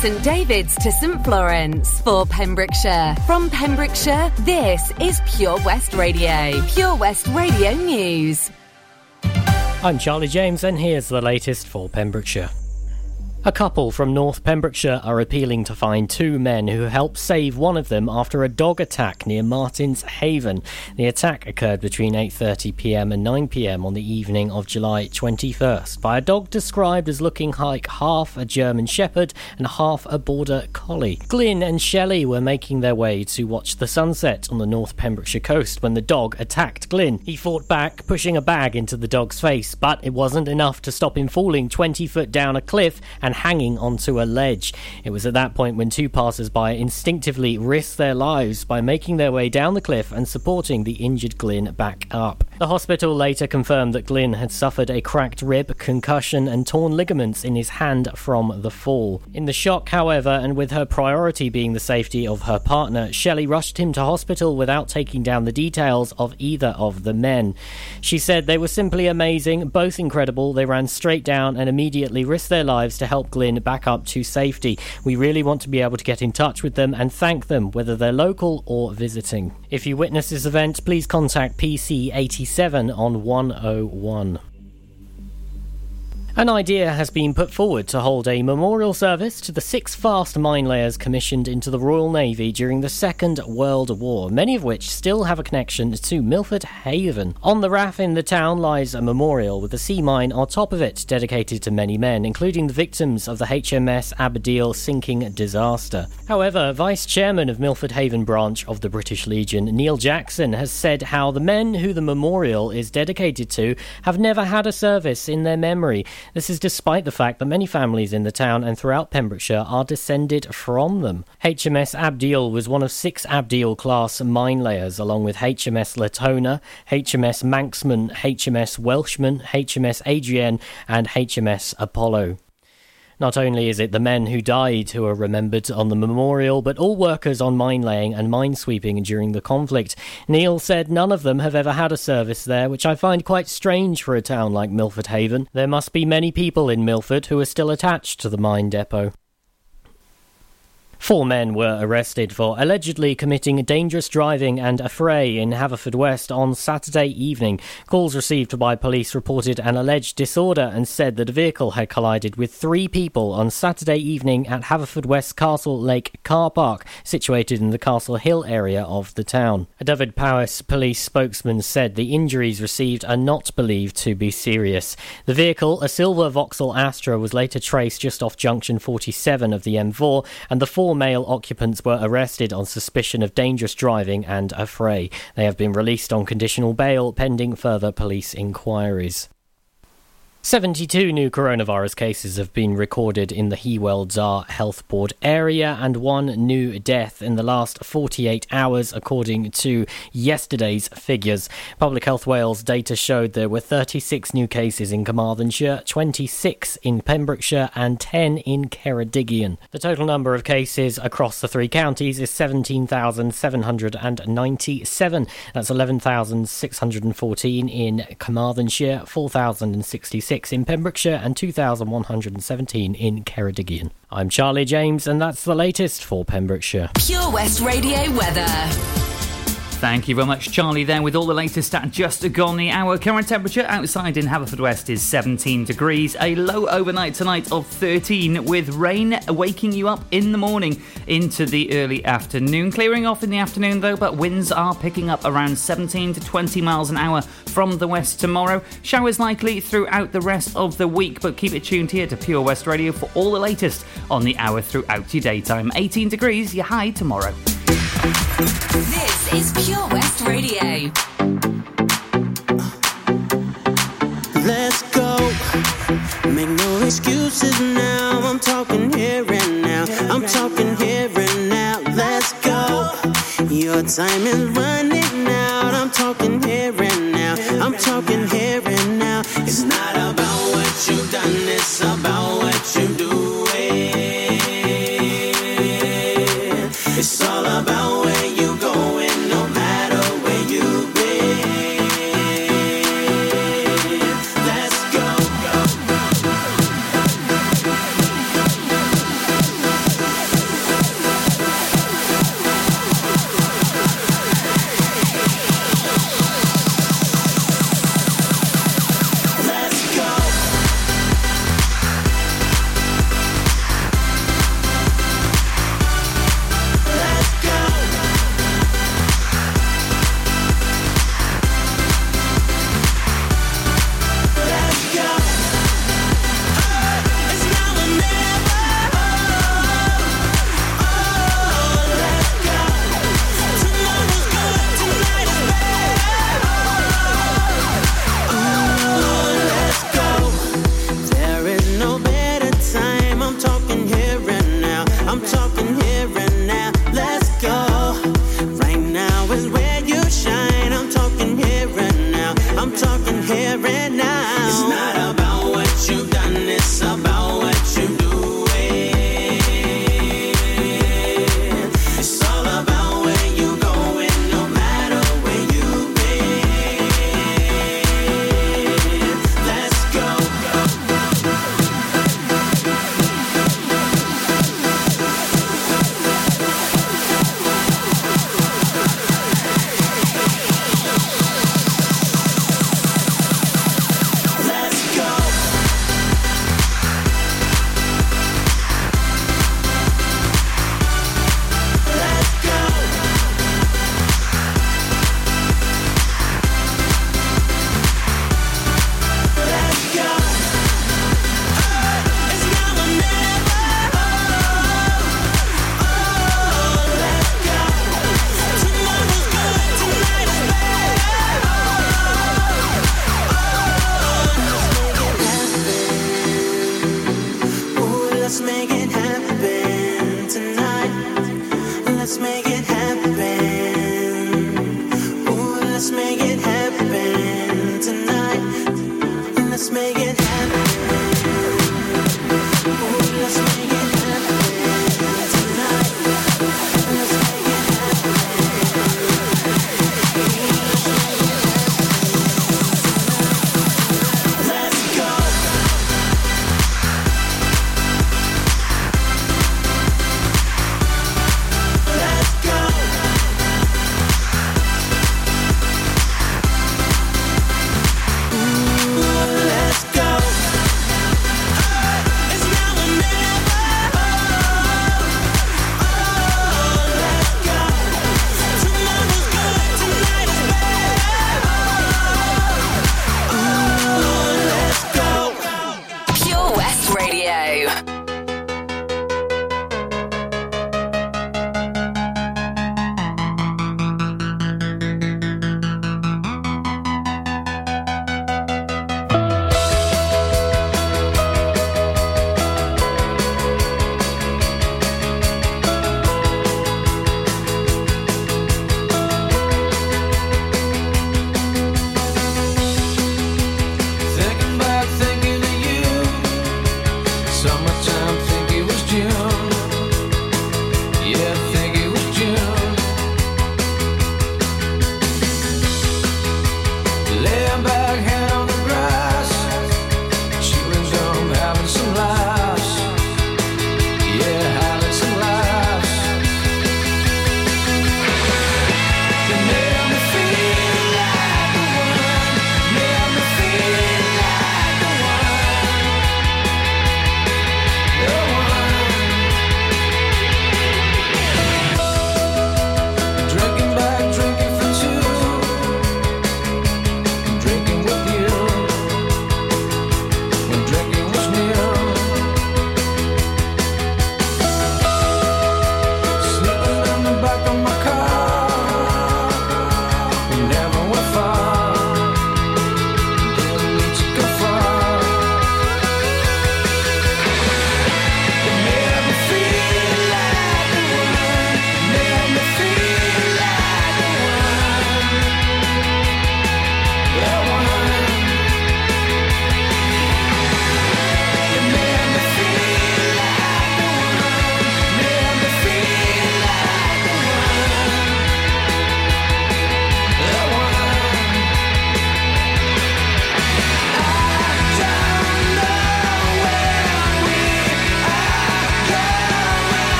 St David's to St Florence for Pembrokeshire. From Pembrokeshire, this is Pure West Radio. Pure West Radio News. I'm Charlie James, and here's the latest for Pembrokeshire. A couple from North Pembrokeshire are appealing to find two men who helped save one of them after a dog attack near Martin's Haven. The attack occurred between 8:30 p.m. and 9 p.m. on the evening of July 21st by a dog described as looking like half a German shepherd and half a border collie. Glyn and Shelley were making their way to watch the sunset on the North Pembrokeshire coast when the dog attacked Glyn. He fought back, pushing a bag into the dog's face, but it wasn't enough to stop him falling 20 foot down a cliff and hanging onto a ledge. It was at that point when two passers by instinctively risked their lives by making their way down the cliff and supporting the injured Glyn back up. The hospital later confirmed that Glyn had suffered a cracked rib, concussion, and torn ligaments in his hand from the fall. In the shock, however, and with her priority being the safety of her partner, Shelley rushed him to hospital without taking down the details of either of the men. She said they were simply amazing, both incredible. They ran straight down and immediately risked their lives to help Glyn back up to safety. We really want to be able to get in touch with them and thank them, whether they're local or visiting. If you witness this event, please contact PC87 on 101. An idea has been put forward to hold a memorial service to the six fast mine layers commissioned into the Royal Navy during the Second World War, many of which still have a connection to Milford Haven. On the Rath in the town lies a memorial with a sea mine on top of it dedicated to many men, including the victims of the HMS Abdiel sinking disaster. However, Vice Chairman of Milford Haven branch of the British Legion, Neil Jackson, has said how the men who the memorial is dedicated to have never had a service in their memory. This is despite the fact that many families in the town and throughout Pembrokeshire are descended from them. HMS Abdiel was one of six Abdiel class mine layers, along with HMS Latona, HMS Manxman, HMS Welshman, HMS Ariadne, and HMS Apollo. Not only is it the men who died who are remembered on the memorial, but all workers on mine laying and mine sweeping during the conflict. Neil said none of them have ever had a service there, which I find quite strange for a town like Milford Haven. There must be many people in Milford who are still attached to the mine depot. Four men were arrested for allegedly committing dangerous driving and affray in Haverfordwest on Saturday evening. Calls received by police reported an alleged disorder and said that a vehicle had collided with three people on Saturday evening at Haverfordwest Castle Lake car park, situated in the Castle Hill area of the town. A Dyfed-Powys police spokesman said the injuries received are not believed to be serious. The vehicle, a silver Vauxhall Astra, was later traced just off junction 47 of the M4, and the four male occupants were arrested on suspicion of dangerous driving and affray. They have been released on conditional bail pending further police inquiries. 72 new coronavirus cases have been recorded in the Hywel Dda Health Board area and one new death in the last 48 hours, according to yesterday's figures. Public Health Wales data showed there were 36 new cases in Carmarthenshire, 26 in Pembrokeshire, and 10 in Ceredigion. The total number of cases across the three counties is 17,797. That's 11,614 in Carmarthenshire, 4,066 in Pembrokeshire and 2,117 in Ceredigion. I'm Charlie James, and that's the latest for Pembrokeshire. Pure West Radio weather. Thank you very much, Charlie, there with all the latest at just gone the hour. Current temperature outside in Haverfordwest is 17 degrees. A low overnight tonight of 13 with rain waking you up in the morning into the early afternoon. Clearing off in the afternoon though, but winds are picking up around 17 to 20 miles an hour from the west tomorrow. Showers likely throughout the rest of the week, but keep it tuned here to Pure West Radio for all the latest on the hour throughout your daytime. 18 degrees, your high tomorrow. This is Pure West Radio. Let's go. Make no excuses now. I'm talking here and now. I'm talking here and now. Let's go. Your time is running out. I'm talking here and now. I'm talking here and now. It's not about what you've done, it's about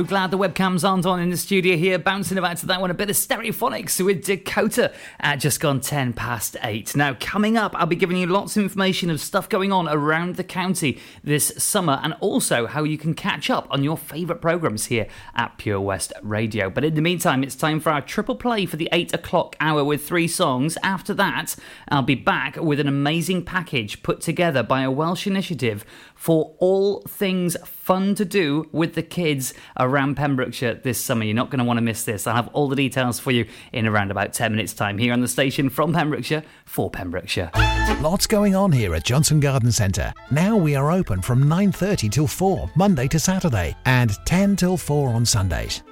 so glad the webcams aren't on in the studio here. Bouncing about to that one, a bit of stereophonics with Dakota at just gone 10 past 8. Now, coming up, I'll be giving you lots of information of stuff going on around the county this summer and also how you can catch up on your favourite programmes here at Pure West Radio. But in the meantime, it's time for our triple play for the 8 o'clock hour with three songs. After that, I'll be back with an amazing package put together by a Welsh initiative for all things fun to do with the kids around Pembrokeshire this summer. You're not going to want to miss this. I'll have all the details for you in around about 10 minutes' time here on the station from Pembrokeshire for Pembrokeshire. Lots going on here at Johnston Garden Centre. Now we are open from 9:30 till 4 Monday to Saturday and 10 till 4 on Sundays.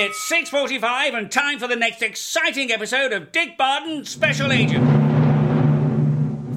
It's 6.45 and time for the next exciting episode of Dick Barton Special Agent.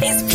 He's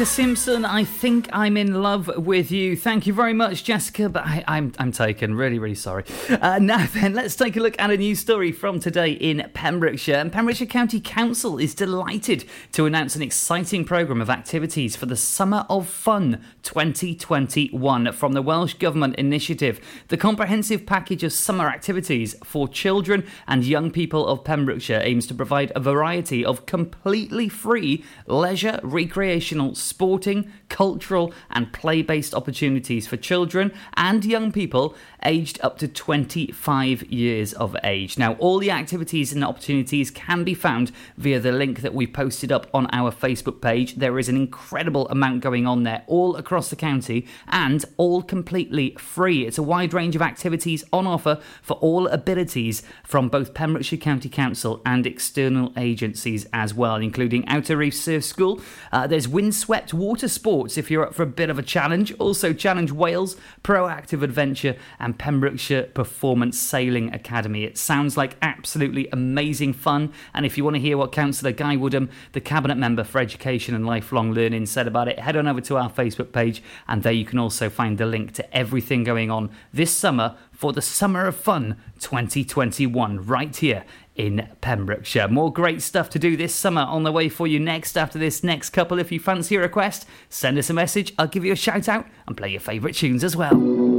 Jessica Simpson, I think I'm in love with you. Thank you very much, Jessica, but I, am I'm, I'm taken. Really, really sorry. Uh, now then, let's take a look at a news story from today in Pembrokeshire. And Pembrokeshire County Council is delighted to announce an exciting programme of activities for the Summer of Fun 2021 from the Welsh Government Initiative. The comprehensive package of summer activities for children and young people of Pembrokeshire aims to provide a variety of completely free leisure, recreational, sporting, cultural, and play based opportunities for children and young people aged up to 25 years of age. Now, all the activities and opportunities can be found via the link that we posted up on our Facebook page. There is an incredible amount going on there, all across the county, and all completely free. It's a wide range of activities on offer for all abilities from both Pembrokeshire County Council and external agencies as well, including Outer Reef Surf School. Uh, there's windswept water sports if you're up for a bit of a challenge. Also, Challenge Wales, Proactive Adventure, and Pembrokeshire Performance Sailing Academy. It sounds like absolutely amazing fun. And if you want to hear what Councillor Guy Woodham, the Cabinet Member for Education and Lifelong Learning, said about it, head on over to our Facebook page, and there you can also find the link to everything going on this summer for the Summer of Fun 2021 right here in Pembrokeshire. More great stuff to do this summer on the way for you next after this next couple. If you fancy a request, send us a message. I'll give you a shout out and play your favourite tunes as well.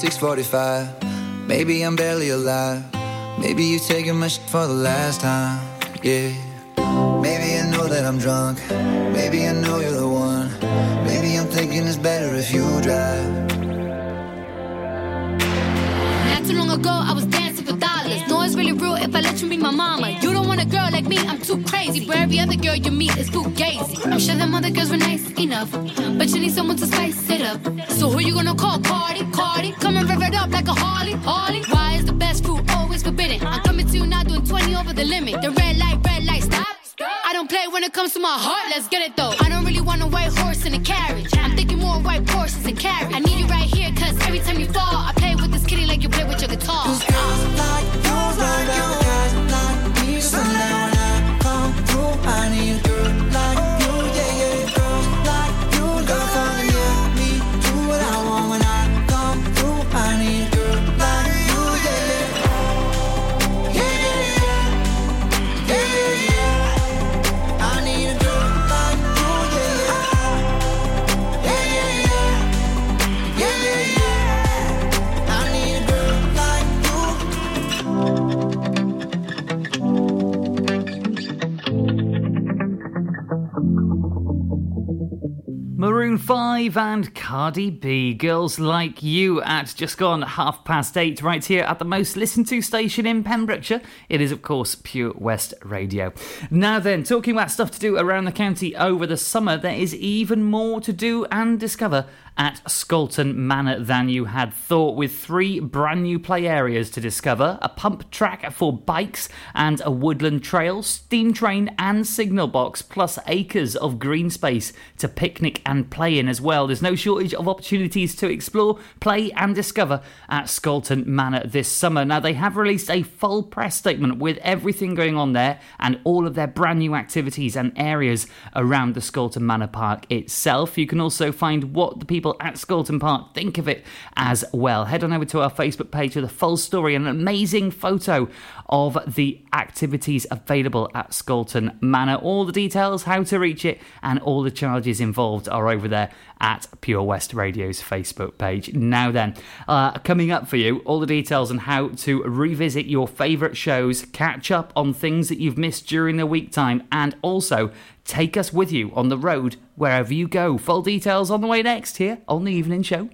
6:45. Maybe I'm barely alive. Maybe you're taking my shit for the last time. Yeah. Maybe I know that I'm drunk. Maybe I know you're the one. Maybe I'm thinking it's better if you drive. Not too long ago, I was dancing for dollars. No, it's really real if I let you be my mama. You don't girl like me, I'm too crazy. Where every other girl you meet is too gazy. I'm sure them other girls were nice enough, but you need someone to spice it up. So who you gonna call? Cardi, Cardi. Come and rev it up like a Harley, Harley. Why is the best fruit always forbidden? I'm coming to you now doing 20 over the limit. The red light, red light, stop. I don't play when it comes to my heart, let's get it though. I don't really want a white horse in a carriage. I'm thinking more white horses and carriage. I need you right here, cause every time you fall, I play with this kitty like you play with your guitar. Cause girls like you run around Maroon 5 and Cardi B, girls like you at just gone half past eight, right here at the most listened to station in Pembrokeshire. It is, of course, Pure West Radio. Now, then, talking about stuff to do around the county over the summer, there is even more to do and discover at Scolton Manor than you had thought, with three brand new play areas to discover a pump track for bikes and a woodland trail, steam train, and signal box, plus acres of green space to picnic and play in as well. There's no shortage of opportunities to explore, play, and discover at Scolton Manor this summer. Now, they have released a full press statement with everything going on there and all of their brand new activities and areas around the Scolton Manor Park itself. You can also find what the people people at Scolton Park think of it as well. Head on over to our Facebook page for the full story and an amazing photo of the activities available at Scolton Manor. All the details, how to reach it, and all the charges involved are over there at Pure West Radio's Facebook page. Now then, uh, coming up for you, all the details on how to revisit your favourite shows, catch up on things that you've missed during the week time, and also Take us with you on the road wherever you go. Full details on the way next here on the evening show.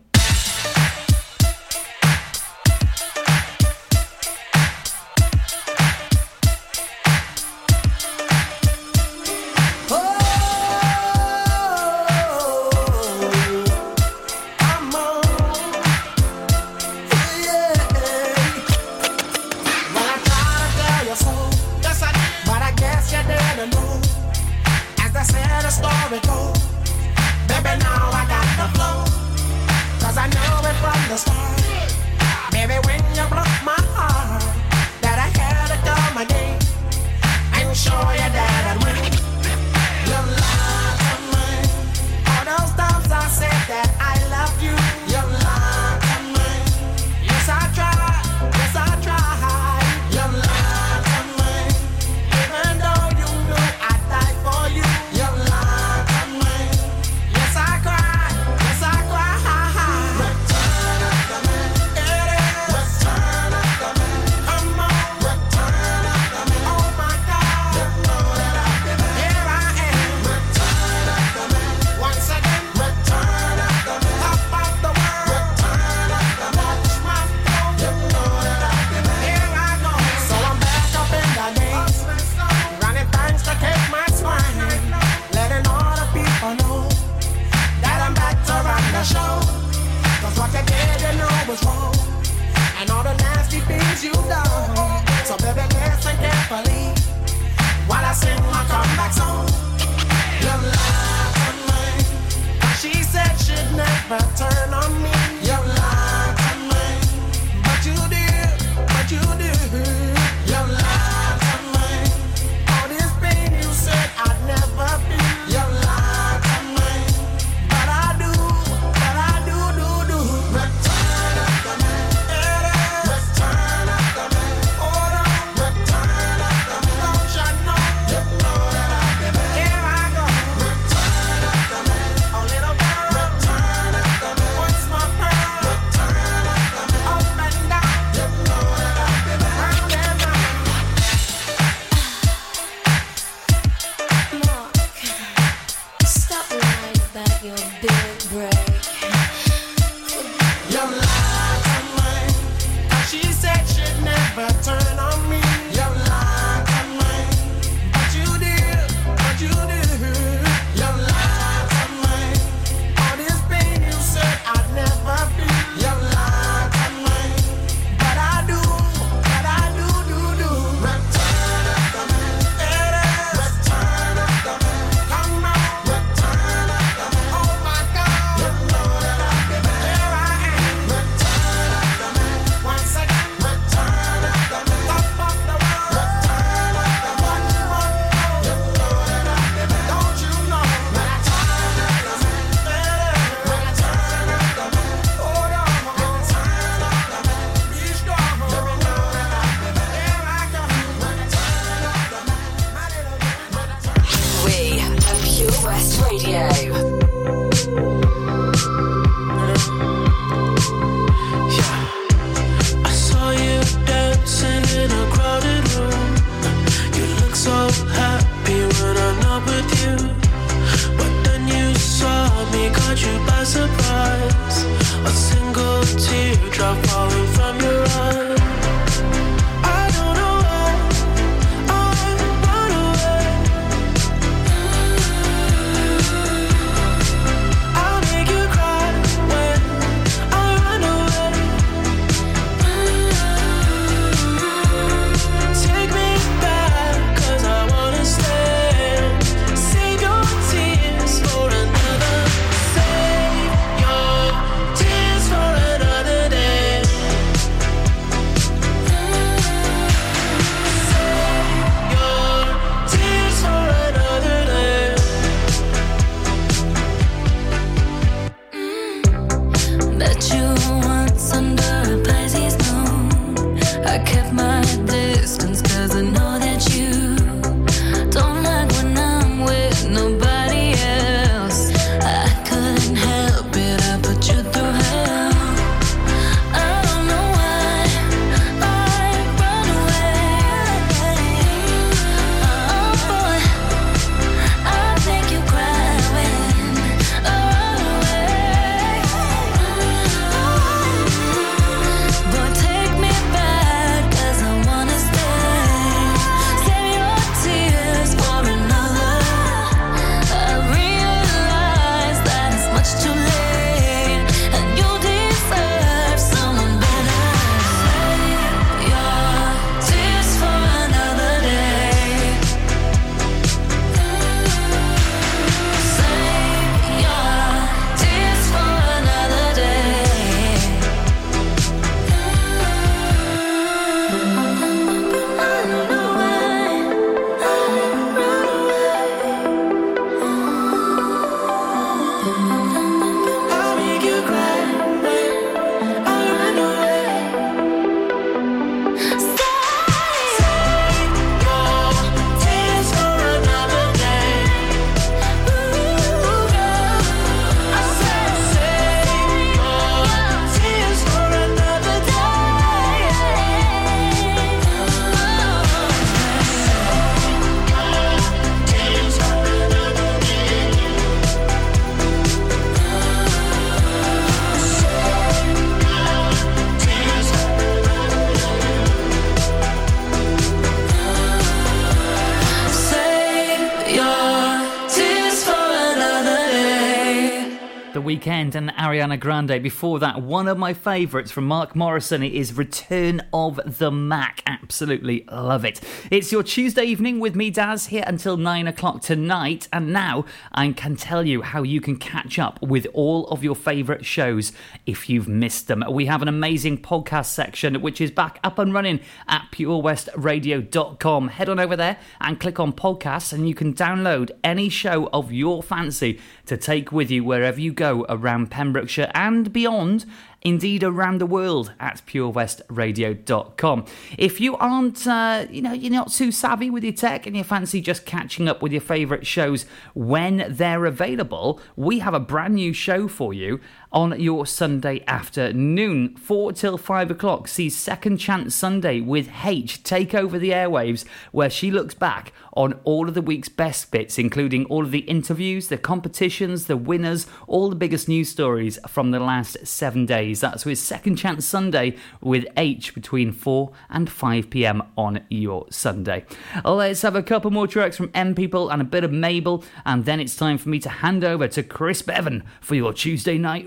Weeknd and Ariana Grande. Before that, one of my favourites from Mark Morrison is Return of the Mack. Absolutely love it. It's your Tuesday evening with me, Daz, here until 9 o'clock tonight. And now I can tell you how you can catch up with all of your favourite shows if you've missed them. We have an amazing podcast section which is back up and running at purewestradio.com. Head on over there and click on podcasts, and you can download any show of your fancy to take with you wherever you go around Pembrokeshire and beyond indeed around the world at purewestradio.com. If you aren't, uh, you know, you're not too savvy with your tech and you fancy just catching up with your favourite shows when they're available, we have a brand new show for you on your Sunday afternoon, 4 till 5 o'clock. See Second Chance Sunday with H take over the airwaves, where she looks back on all of the week's best bits, including all of the interviews, the competitions, the winners, all the biggest news stories from the last seven days. That's with Second Chance Sunday with H between 4 and 5 pm on your Sunday. Let's have a couple more tracks from M People and a bit of Mabel, and then it's time for me to hand over to Chris Bevan for your Tuesday night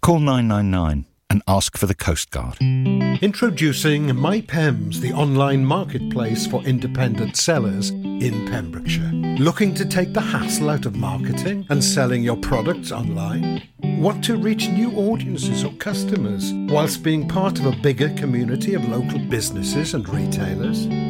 call 999 and ask for the Coast Guard. Introducing MyPems, the online marketplace for independent sellers in Pembrokeshire. Looking to take the hassle out of marketing and selling your products online? Want to reach new audiences or customers whilst being part of a bigger community of local businesses and retailers?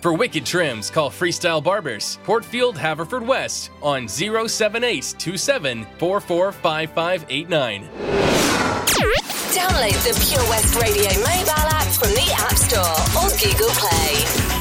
For wicked trims, call Freestyle Barbers, Portfield, Haverfordwest on 07827 445589. Download the Pure West Radio mobile app from the App Store or Google Play.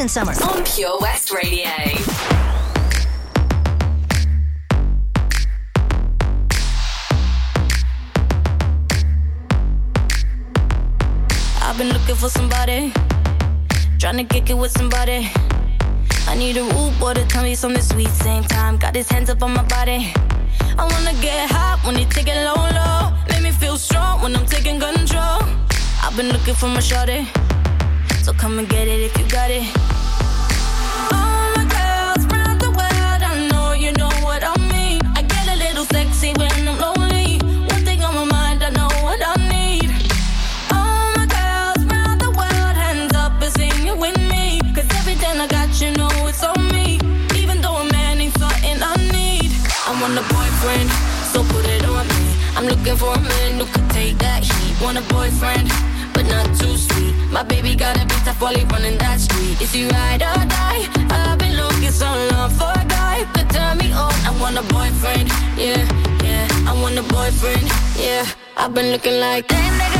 Many days summer? On Pure West Radio. I've been looking for somebody, trying to kick it with somebody. I need a root boy to tell me something sweet. Same time, got his hands up on my body. I wanna get hot when he take it low, low. Make me feel strong when I'm taking control. I've been looking for my shorty, so come and get it if you got it. For a man who could take that heat. Want a boyfriend, but not too sweet. My baby got a bit tough while he running that street. Is he ride or die? I've been looking so long for a guy could turn me on. I want a boyfriend, yeah, yeah. I want a boyfriend, yeah. I've been looking like damn nigga.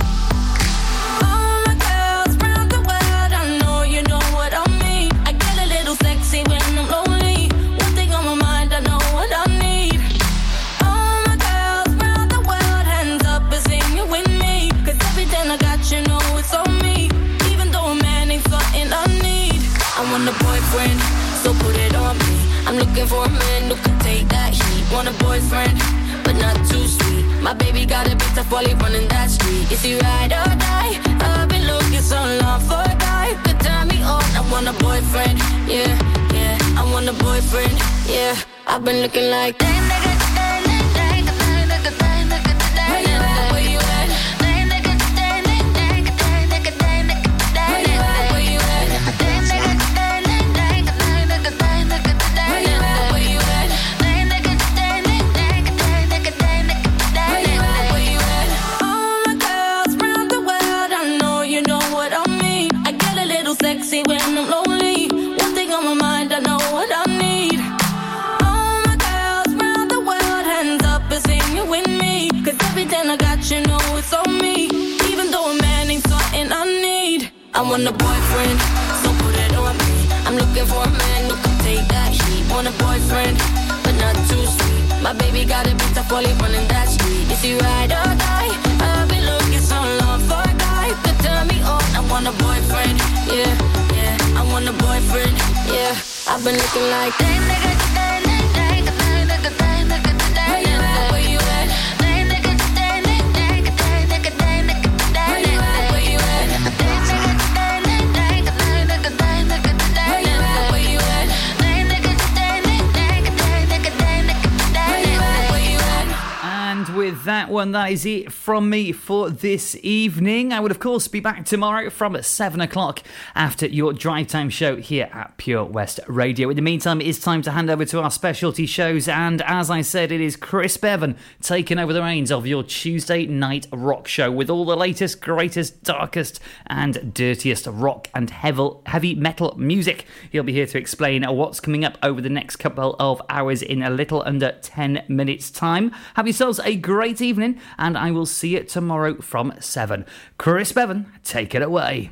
Boyfriend, so put it on me. I'm looking for a man who can take that heat. Want a boyfriend, but not too sweet. My baby got a bit tough while he running that street. Is he ride or die? I've been looking so long for a guy could turn me on. I want a boyfriend, yeah, yeah. I want a boyfriend, yeah. I've been looking like damn want a boyfriend, so put it on me. I'm looking for a man who can take that heat. Want a boyfriend, but not too sweet. My baby got a bit tough while running that street. Is he ride or die? I've been looking so long for a guy could turn me on. I want a boyfriend, yeah, yeah. I want a boyfriend, yeah. I've been looking like damn nigga. One, that is it from me for this evening. I would, of course, be back tomorrow from 7 o'clock after your drive time show here at Pure West Radio. In the meantime, it is time to hand over to our specialty shows. And as I said, it is Chris Bevan taking over the reins of your Tuesday night rock show with all the latest, greatest, darkest, and dirtiest rock and heavy metal music. He'll be here to explain what's coming up over the next couple of hours in a little under 10 minutes' time. Have yourselves a great evening, and I will see you tomorrow from 7. Chris Bevan, take it away.